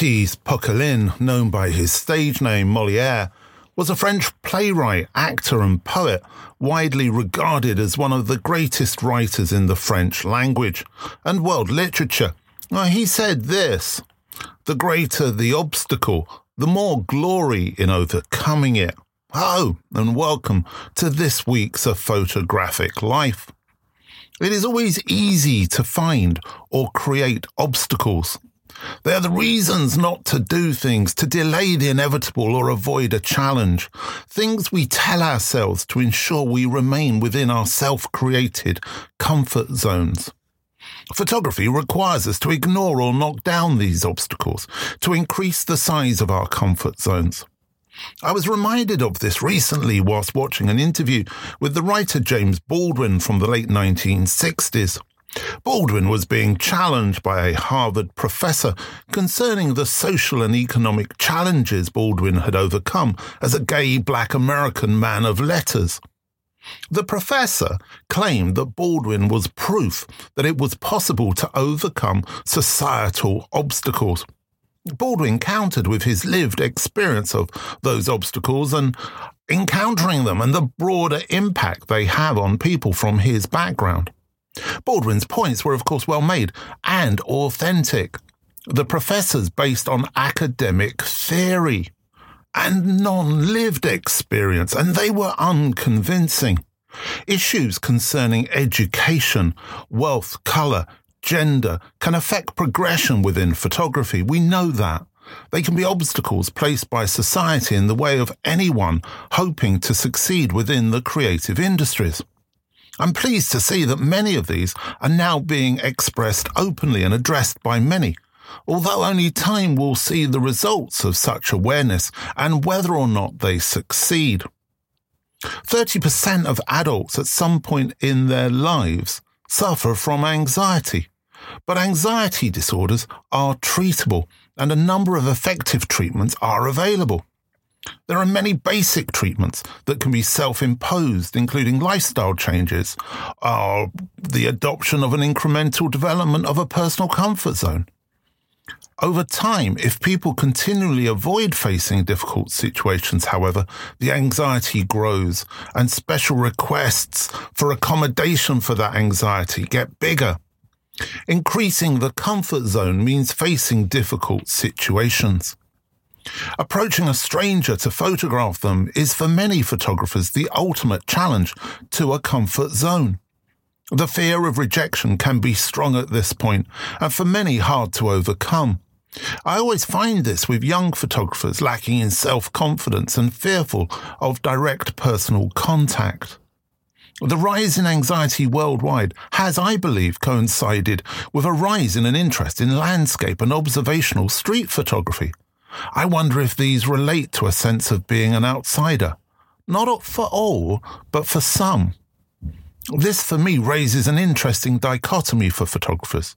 Baptiste Poquelin, known by his stage name Moliere, was a French playwright, actor, and poet, widely regarded as one of the greatest writers in the French language and world literature. he said this The greater the obstacle, the more glory in overcoming it. Hello, and welcome to this week's A Photographic Life. It is always easy to find or create obstacles. They are the reasons not to do things, to delay the inevitable or avoid a challenge. Things we tell ourselves to ensure we remain within our self created comfort zones. Photography requires us to ignore or knock down these obstacles, to increase the size of our comfort zones. I was reminded of this recently whilst watching an interview with the writer James Baldwin from the late 1960s. Baldwin was being challenged by a Harvard professor concerning the social and economic challenges Baldwin had overcome as a gay black American man of letters. The professor claimed that Baldwin was proof that it was possible to overcome societal obstacles. Baldwin countered with his lived experience of those obstacles and encountering them and the broader impact they have on people from his background. Baldwin's points were, of course, well made and authentic. The professors based on academic theory and non lived experience, and they were unconvincing. Issues concerning education, wealth, colour, gender can affect progression within photography. We know that. They can be obstacles placed by society in the way of anyone hoping to succeed within the creative industries. I'm pleased to see that many of these are now being expressed openly and addressed by many, although only time will see the results of such awareness and whether or not they succeed. 30% of adults at some point in their lives suffer from anxiety. But anxiety disorders are treatable and a number of effective treatments are available. There are many basic treatments that can be self imposed, including lifestyle changes, or the adoption of an incremental development of a personal comfort zone. Over time, if people continually avoid facing difficult situations, however, the anxiety grows and special requests for accommodation for that anxiety get bigger. Increasing the comfort zone means facing difficult situations. Approaching a stranger to photograph them is for many photographers the ultimate challenge to a comfort zone. The fear of rejection can be strong at this point, and for many hard to overcome. I always find this with young photographers lacking in self confidence and fearful of direct personal contact. The rise in anxiety worldwide has, I believe, coincided with a rise in an interest in landscape and observational street photography. I wonder if these relate to a sense of being an outsider. Not for all, but for some. This, for me, raises an interesting dichotomy for photographers.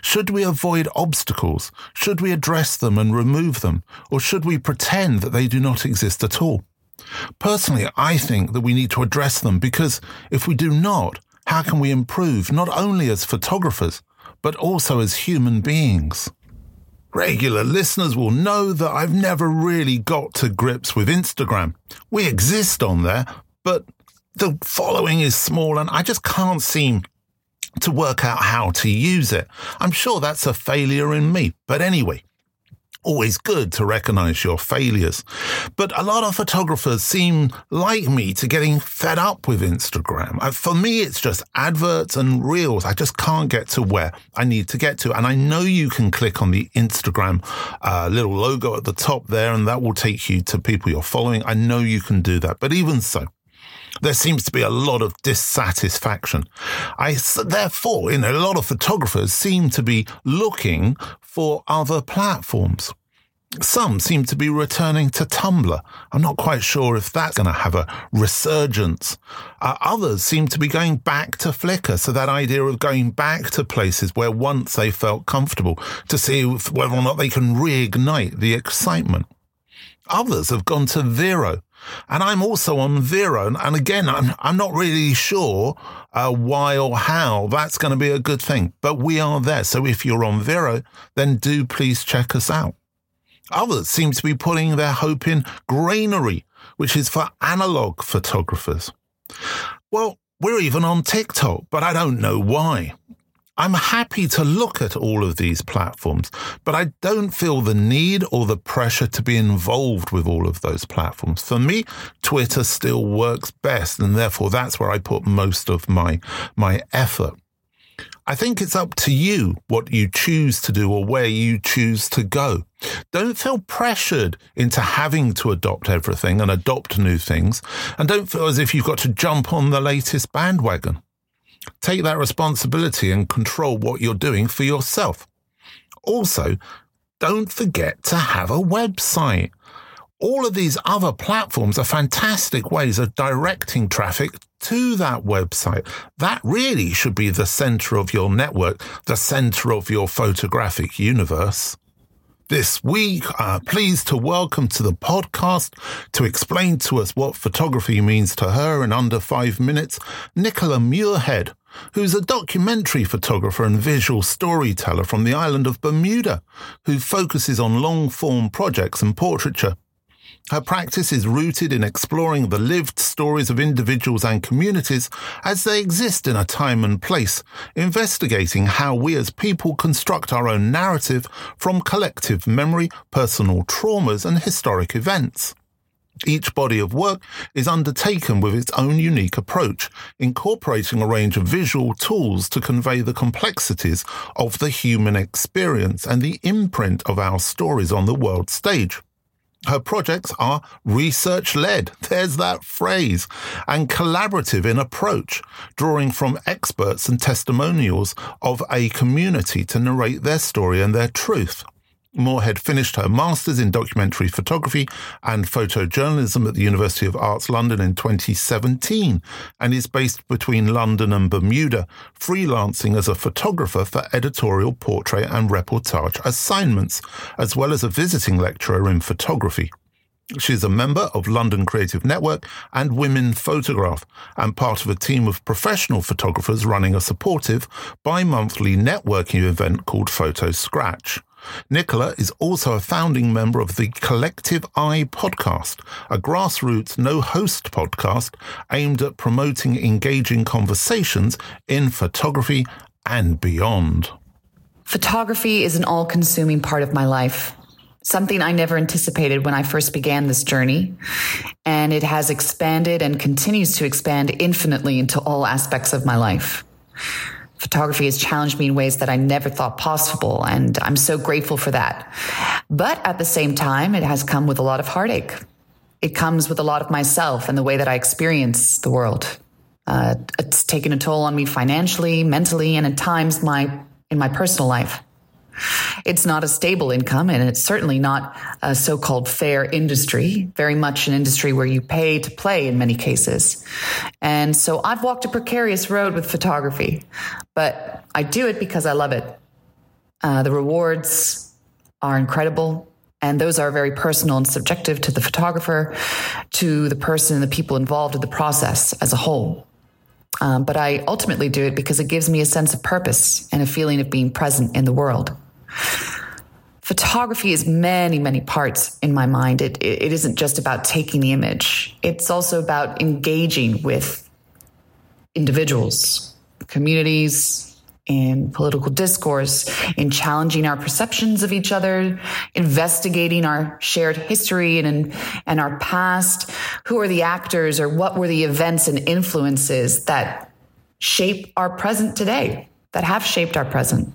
Should we avoid obstacles? Should we address them and remove them? Or should we pretend that they do not exist at all? Personally, I think that we need to address them because if we do not, how can we improve not only as photographers, but also as human beings? Regular listeners will know that I've never really got to grips with Instagram. We exist on there, but the following is small and I just can't seem to work out how to use it. I'm sure that's a failure in me. But anyway, always good to recognize your failures. But a lot of photographers seem like me to getting fed up with Instagram. Uh, for me, it's just adverts and reels. I just can't get to where I need to get to. And I know you can click on the Instagram uh, little logo at the top there, and that will take you to people you're following. I know you can do that. But even so, there seems to be a lot of dissatisfaction. I, therefore, you know, a lot of photographers seem to be looking for other platforms. Some seem to be returning to Tumblr. I'm not quite sure if that's going to have a resurgence. Uh, others seem to be going back to Flickr. So that idea of going back to places where once they felt comfortable to see whether or not they can reignite the excitement. Others have gone to Vero. And I'm also on Vero. And again, I'm, I'm not really sure uh, why or how that's going to be a good thing, but we are there. So if you're on Vero, then do please check us out. Others seem to be putting their hope in Grainery, which is for analog photographers. Well, we're even on TikTok, but I don't know why. I'm happy to look at all of these platforms, but I don't feel the need or the pressure to be involved with all of those platforms. For me, Twitter still works best, and therefore that's where I put most of my, my effort. I think it's up to you what you choose to do or where you choose to go. Don't feel pressured into having to adopt everything and adopt new things, and don't feel as if you've got to jump on the latest bandwagon. Take that responsibility and control what you're doing for yourself. Also, don't forget to have a website. All of these other platforms are fantastic ways of directing traffic to that website. That really should be the center of your network, the center of your photographic universe. This week, I'm pleased to welcome to the podcast to explain to us what photography means to her in under five minutes, Nicola Muirhead, who's a documentary photographer and visual storyteller from the island of Bermuda, who focuses on long form projects and portraiture. Her practice is rooted in exploring the lived stories of individuals and communities as they exist in a time and place, investigating how we as people construct our own narrative from collective memory, personal traumas, and historic events. Each body of work is undertaken with its own unique approach, incorporating a range of visual tools to convey the complexities of the human experience and the imprint of our stories on the world stage. Her projects are research led, there's that phrase, and collaborative in approach, drawing from experts and testimonials of a community to narrate their story and their truth. Muirhead finished her master's in documentary photography and photojournalism at the University of Arts London in 2017 and is based between London and Bermuda, freelancing as a photographer for editorial, portrait, and reportage assignments, as well as a visiting lecturer in photography. She's a member of London Creative Network and Women Photograph, and part of a team of professional photographers running a supportive bi monthly networking event called Photo Scratch. Nicola is also a founding member of the Collective Eye podcast, a grassroots no host podcast aimed at promoting engaging conversations in photography and beyond. Photography is an all consuming part of my life, something I never anticipated when I first began this journey. And it has expanded and continues to expand infinitely into all aspects of my life photography has challenged me in ways that I never thought possible. And I'm so grateful for that. But at the same time, it has come with a lot of heartache. It comes with a lot of myself and the way that I experience the world. Uh, it's taken a toll on me financially, mentally, and at times my in my personal life. It's not a stable income, and it's certainly not a so called fair industry, very much an industry where you pay to play in many cases. And so I've walked a precarious road with photography, but I do it because I love it. Uh, the rewards are incredible. And those are very personal and subjective to the photographer, to the person and the people involved in the process as a whole. Um, but I ultimately do it because it gives me a sense of purpose and a feeling of being present in the world. Photography is many, many parts in my mind. It, it isn't just about taking the image, it's also about engaging with individuals, communities, in political discourse, in challenging our perceptions of each other, investigating our shared history and, and our past. Who are the actors or what were the events and influences that shape our present today, that have shaped our present?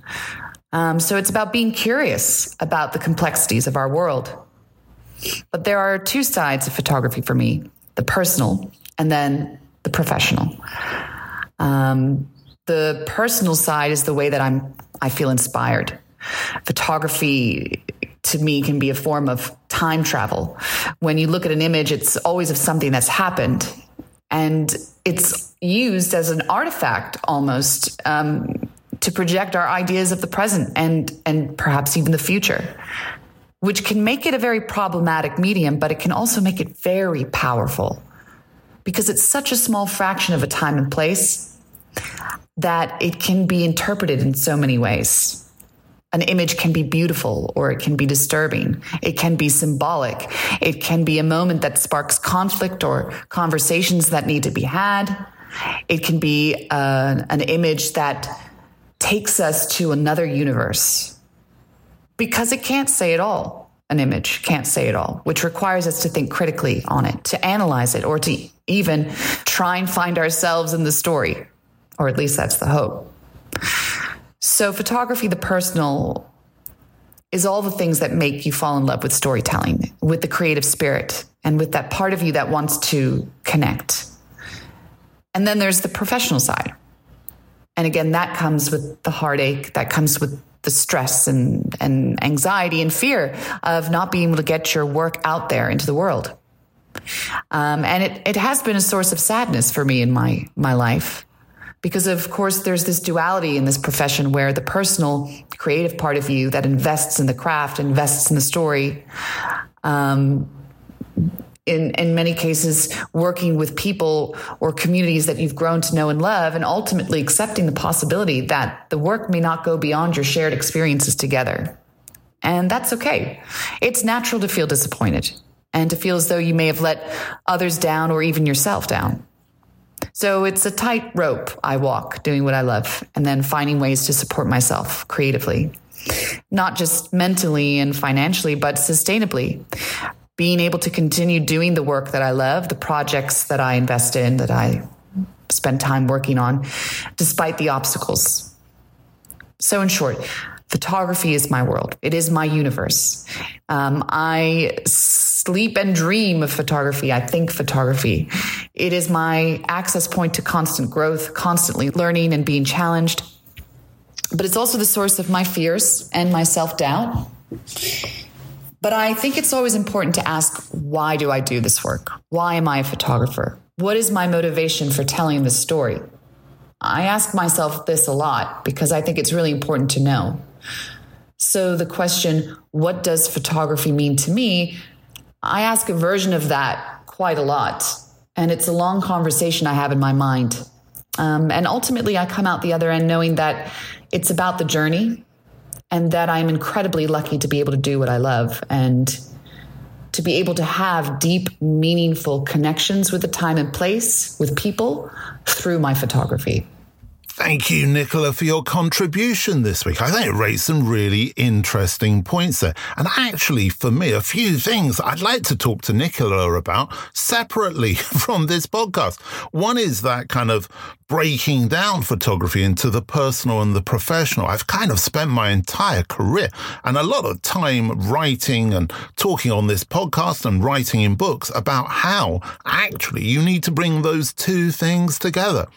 Um, so it's about being curious about the complexities of our world. But there are two sides of photography for me the personal and then the professional. Um, the personal side is the way that I'm I feel inspired. Photography to me can be a form of time travel. When you look at an image, it's always of something that's happened, and it's used as an artifact almost um, to project our ideas of the present and and perhaps even the future. which can make it a very problematic medium, but it can also make it very powerful because it's such a small fraction of a time and place that it can be interpreted in so many ways. An image can be beautiful or it can be disturbing. It can be symbolic. It can be a moment that sparks conflict or conversations that need to be had. It can be uh, an image that takes us to another universe because it can't say it all. An image can't say it all, which requires us to think critically on it, to analyze it, or to even try and find ourselves in the story or at least that's the hope. So, photography, the personal, is all the things that make you fall in love with storytelling, with the creative spirit, and with that part of you that wants to connect. And then there's the professional side. And again, that comes with the heartache, that comes with the stress and, and anxiety and fear of not being able to get your work out there into the world. Um, and it, it has been a source of sadness for me in my, my life because of course there's this duality in this profession where the personal creative part of you that invests in the craft invests in the story um, in, in many cases working with people or communities that you've grown to know and love and ultimately accepting the possibility that the work may not go beyond your shared experiences together. And that's okay. It's natural to feel disappointed and to feel as though you may have let others down or even yourself down. So it's a tight rope I walk doing what I love and then finding ways to support myself creatively, not just mentally and financially, but sustainably. Being able to continue doing the work that I love, the projects that I invest in, that I spend time working on, despite the obstacles. So, in short, photography is my world. It is my universe. Um, I sleep and dream of photography. I think photography. It is my access point to constant growth, constantly learning and being challenged. But it's also the source of my fears and my self doubt. But I think it's always important to ask why do I do this work? Why am I a photographer? What is my motivation for telling this story? I ask myself this a lot because I think it's really important to know. So, the question, what does photography mean to me? I ask a version of that quite a lot. And it's a long conversation I have in my mind. Um, and ultimately, I come out the other end knowing that it's about the journey and that I'm incredibly lucky to be able to do what I love and to be able to have deep, meaningful connections with the time and place, with people through my photography. Thank you, Nicola, for your contribution this week. I think it raised some really interesting points there. And actually, for me, a few things I'd like to talk to Nicola about separately from this podcast. One is that kind of breaking down photography into the personal and the professional. I've kind of spent my entire career and a lot of time writing and talking on this podcast and writing in books about how actually you need to bring those two things together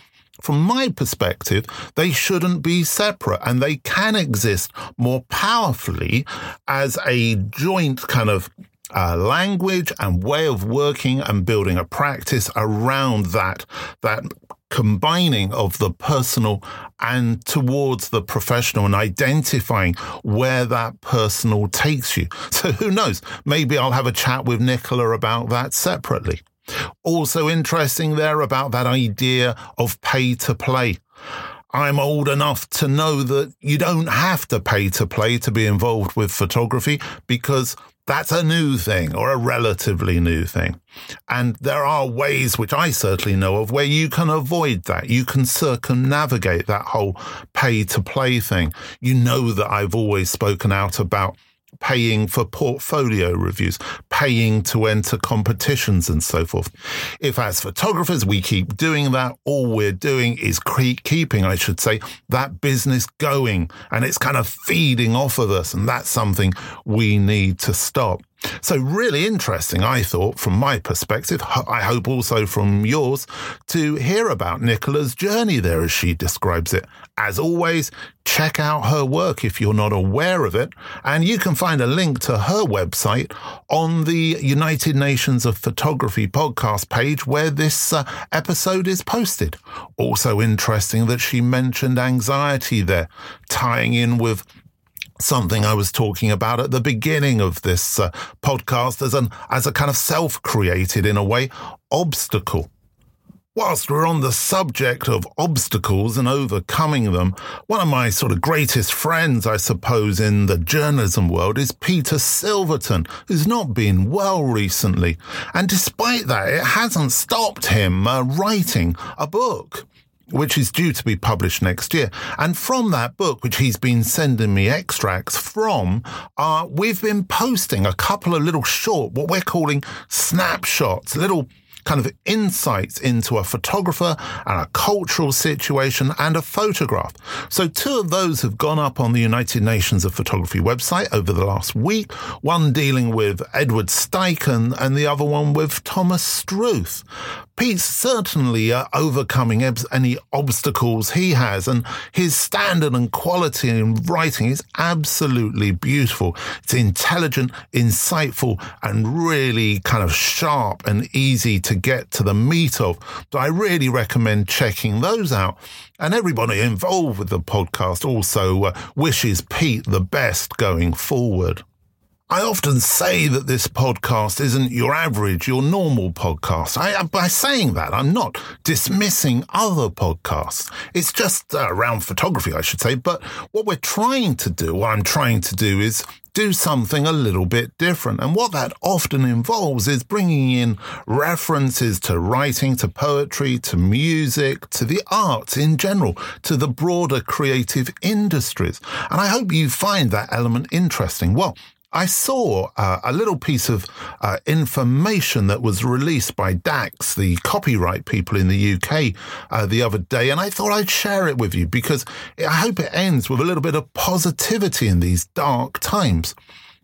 from my perspective, they shouldn't be separate and they can exist more powerfully as a joint kind of uh, language and way of working and building a practice around that that combining of the personal and towards the professional and identifying where that personal takes you. So who knows? Maybe I'll have a chat with Nicola about that separately. Also interesting there about that idea of pay to play. I'm old enough to know that you don't have to pay to play to be involved with photography because that's a new thing or a relatively new thing. And there are ways, which I certainly know of, where you can avoid that. You can circumnavigate that whole pay to play thing. You know that I've always spoken out about paying for portfolio reviews, paying to enter competitions and so forth. If as photographers we keep doing that, all we're doing is keeping, I should say, that business going and it's kind of feeding off of us. And that's something we need to stop. So, really interesting, I thought, from my perspective, I hope also from yours, to hear about Nicola's journey there as she describes it. As always, check out her work if you're not aware of it, and you can find a link to her website on the United Nations of Photography podcast page where this uh, episode is posted. Also, interesting that she mentioned anxiety there, tying in with something I was talking about at the beginning of this uh, podcast as an as a kind of self-created in a way obstacle. Whilst we're on the subject of obstacles and overcoming them, one of my sort of greatest friends, I suppose, in the journalism world is Peter Silverton, who's not been well recently. And despite that, it hasn't stopped him uh, writing a book which is due to be published next year. And from that book, which he's been sending me extracts from, uh, we've been posting a couple of little short, what we're calling snapshots, little kind of insights into a photographer and a cultural situation and a photograph. So two of those have gone up on the United Nations of Photography website over the last week, one dealing with Edward Steichen and the other one with Thomas Struth. Pete's certainly uh, overcoming any obstacles he has, and his standard and quality in writing is absolutely beautiful. It's intelligent, insightful, and really kind of sharp and easy to get to the meat of. So I really recommend checking those out. And everybody involved with the podcast also uh, wishes Pete the best going forward. I often say that this podcast isn't your average, your normal podcast. I, by saying that, I'm not dismissing other podcasts. It's just uh, around photography, I should say. But what we're trying to do, what I'm trying to do is do something a little bit different. And what that often involves is bringing in references to writing, to poetry, to music, to the arts in general, to the broader creative industries. And I hope you find that element interesting. Well, I saw uh, a little piece of uh, information that was released by DACS, the copyright people in the UK, uh, the other day, and I thought I'd share it with you because I hope it ends with a little bit of positivity in these dark times.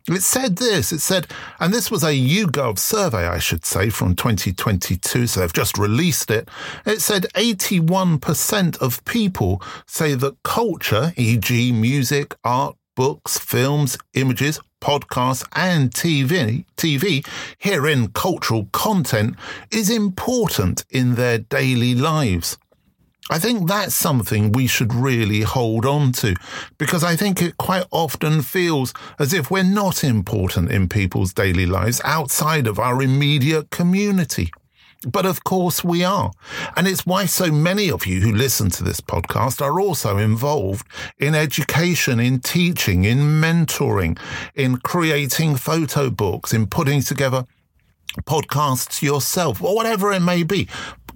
It said this, it said, and this was a YouGov survey, I should say, from 2022, so they've just released it. It said 81% of people say that culture, e.g., music, art, books, films, images, podcasts, and TV, TV, herein cultural content, is important in their daily lives. I think that's something we should really hold on to because I think it quite often feels as if we're not important in people's daily lives outside of our immediate community. But of course we are. And it's why so many of you who listen to this podcast are also involved in education, in teaching, in mentoring, in creating photo books, in putting together podcasts yourself, or whatever it may be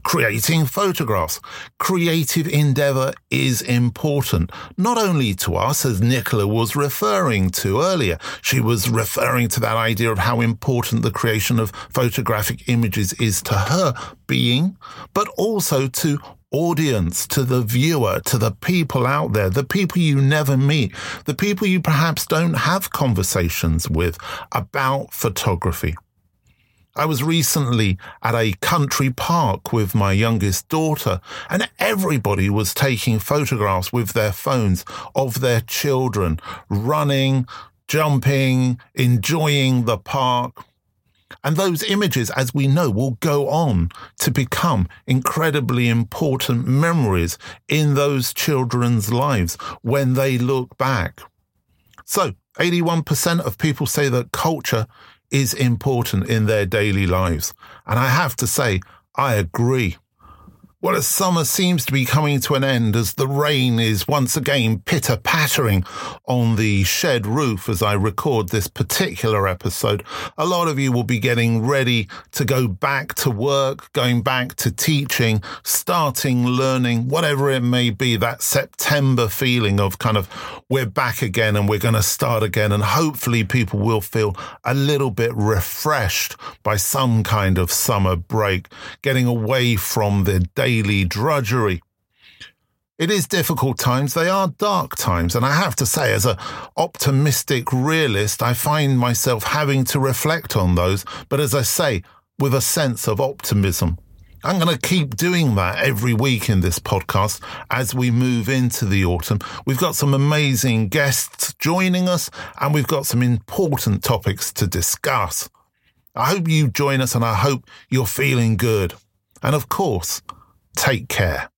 creating photographs. Creative endeavor is important, not only to us, as Nicola was referring to earlier. She was referring to that idea of how important the creation of photographic images is to her being, but also to audience, to the viewer, to the people out there, the people you never meet, the people you perhaps don't have conversations with about photography. I was recently at a country park with my youngest daughter, and everybody was taking photographs with their phones of their children running, jumping, enjoying the park. And those images, as we know, will go on to become incredibly important memories in those children's lives when they look back. So, 81% of people say that culture is important in their daily lives. And I have to say, I agree. Well, as summer seems to be coming to an end, as the rain is once again pitter pattering on the shed roof as I record this particular episode, a lot of you will be getting ready to go back to work, going back to teaching, starting learning, whatever it may be, that September feeling of kind of we're back again and we're going to start again. And hopefully people will feel a little bit refreshed by some kind of summer break, getting away from the day daily drudgery. It is difficult times. They are dark times. And I have to say, as an optimistic realist, I find myself having to reflect on those. But as I say, with a sense of optimism. I'm going to keep doing that every week in this podcast as we move into the autumn. We've got some amazing guests joining us and we've got some important topics to discuss. I hope you join us and I hope you're feeling good. And of course, Take care.